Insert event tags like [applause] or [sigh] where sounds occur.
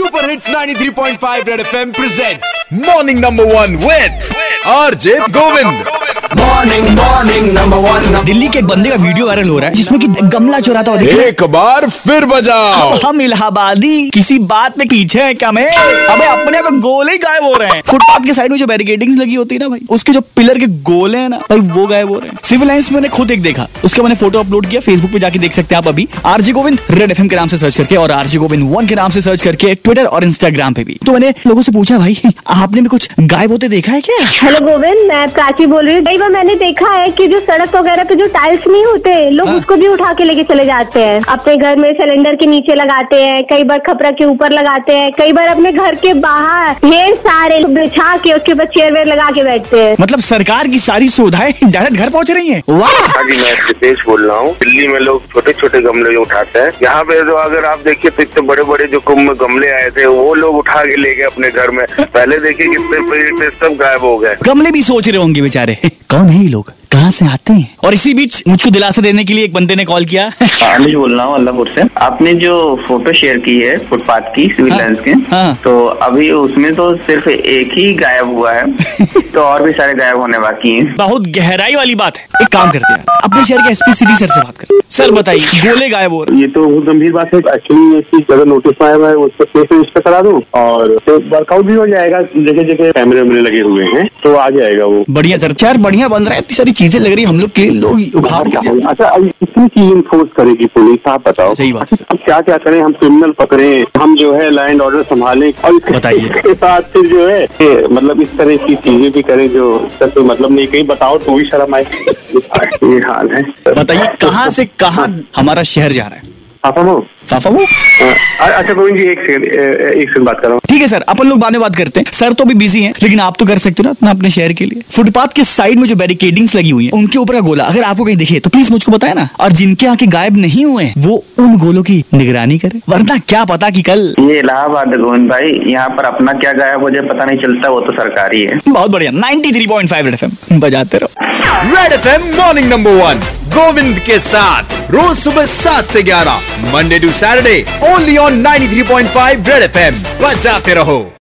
Super hits 93.5 red FM presents morning number one with RJ Govind morning morning number one Delhi के एक बंदे का video viral हो रहा है जिसमें कि गमला चुराता हुआ दिख रहा है एक बार फिर बजाओ। हम इलाहाबादी किसी बात में पीछे हैं क्या मैं? अबे अपने तो गोले ही गायब हो रहे हैं। फुटपाथ के साइड में जो बैरिकेडिंग्स लगी होती है ना भाई उसके जो पिलर के गोले हैं ना भाई वो गायब हो रहे हैं। सिविल लाइन्स मैंने खुद एक देखा। उसका मैंने फ़ोटो अपलोड किया फेसबुक पे जाके देख सकते हैं आप अभी। आरजी गोविंद रेड एफएम के नाम से सर्च करके और आरजी गोविंद वन के नाम से सर्च करके ट्विटर और इंस्टाग्राम पे भी। तो मैंने लोगों से पूछा भाई आपने भी कुछ गायब होते देखा है क्या? हेलो गोविंद मैं प्राची बोल रही हूँ। कई बार मैंने देखा है कि जो सड़क वगैरह पे जो टाइल्स नहीं होते लोग हाँ। उसको भी उठा के लेके चले जाते हैं। अपने घर में सिलेंडर के नीचे लगाते हैं कई बार खपरा के ऊपर लगाते हैं कई बार अपने घर के बाहर ढेर सारे बिछा के उसके ऊपर चेयर वेयर लगा के बैठते हैं। मतलब सरकार की सारी सुविधाएँ [laughs] डायरेक्ट घर पहुँच रही है? वाह! जी मैं सिद्धेश बोल रहा हूँ। दिल्ली में लोग छोटे छोटे गमले उठाते हैं। यहाँ पे जो अगर आप देखिए तो इतने बड़े बड़े जो कुंभ में गमले आए थे वो लोग उठा के ले गए अपने घर में। पहले देखिए कितने पेड़ पे सब गायब हो गए। गमले भी सोच रहे होंगे बेचारे। कौन है ये लोग? कहाँ से आते हैं? और इसी बीच मुझको दिलासा देने के लिए एक बंदे ने कॉल किया। आमिश बोल रहा हूँ अल्लाहपुर से। आपने जो फ़ोटो शेयर की है फुटपाथ की सिविल हाँ, के हाँ। तो अभी उसमें तो सिर्फ़ एक ही गायब हुआ है [laughs] तो और भी सारे गायब होने बाकी हैं। बहुत गहराई वाली बात है। एक काम करते हैं अपने शहर के एसपी सिटी सर से बात करते सर बताइए गोले गायब हो रहे ये तो बहुत गंभीर बात है एक्चुअली ये चीज़ अगर नोटिस आया हुआ है उस पर केस रजिस्टर करा दूँ और तो वर्कआउट भी हो जाएगा जगह जगह कैमरे वैमरे लगे हुए हैं तो आ जाएगा वो। बढ़िया सर। चार बढ़िया बन रहा है इतनी सारी चीज़ें लग रही है हम लोग के लोग उखाड़ क्या अच्छा कितनी चीज़ इन्फोर्स करेगी पुलिस आप बताओ। सही बात है, हम क्या क्या करें हम क्रिमिनल पकड़े हम जो है लैंड ऑर्डर संभाले और बताइए। इसके साथ फिर जो है मतलब इस तरह की चीज़ें भी करें जो इसका कोई मतलब नहीं कहीं बताओ तो भी शर्म आए। ये हाल है। बताइए कहाँ से कहाँ हमारा शहर जा रहा है? अच्छा गोविंद जी एक सेकंड एक सेकंड बात कर रहा हूँ। ठीक है सर अपन लोग बाद में बात करते हैं। सर तो भी बिज़ी हैं लेकिन आप तो कर सकते हो ना अपना अपने शहर के लिए। फुटपाथ के साइड में जो बैरिकेडिंग्स लगी हुई है उनके ऊपर का गोला अगर आपको कहीं दिखे तो प्लीज़ मुझको बताए ना। और जिनके आके गायब नहीं हुए वो उन गोलों की निगरानी करे। वरना क्या पता की कल ये इलाहाबाद है गोविंद भाई यहाँ पर अपना क्या गायब हो जाए पता नहीं चलता वो तो सरकारी है। बहुत बढ़िया 93.5 रेड एफएम बजाते रहो। Red FM morning number one Govind के साथ। रोज सुबह सात से ग्यारह Monday to Saturday only on 93.5 red FM बजाते रहो।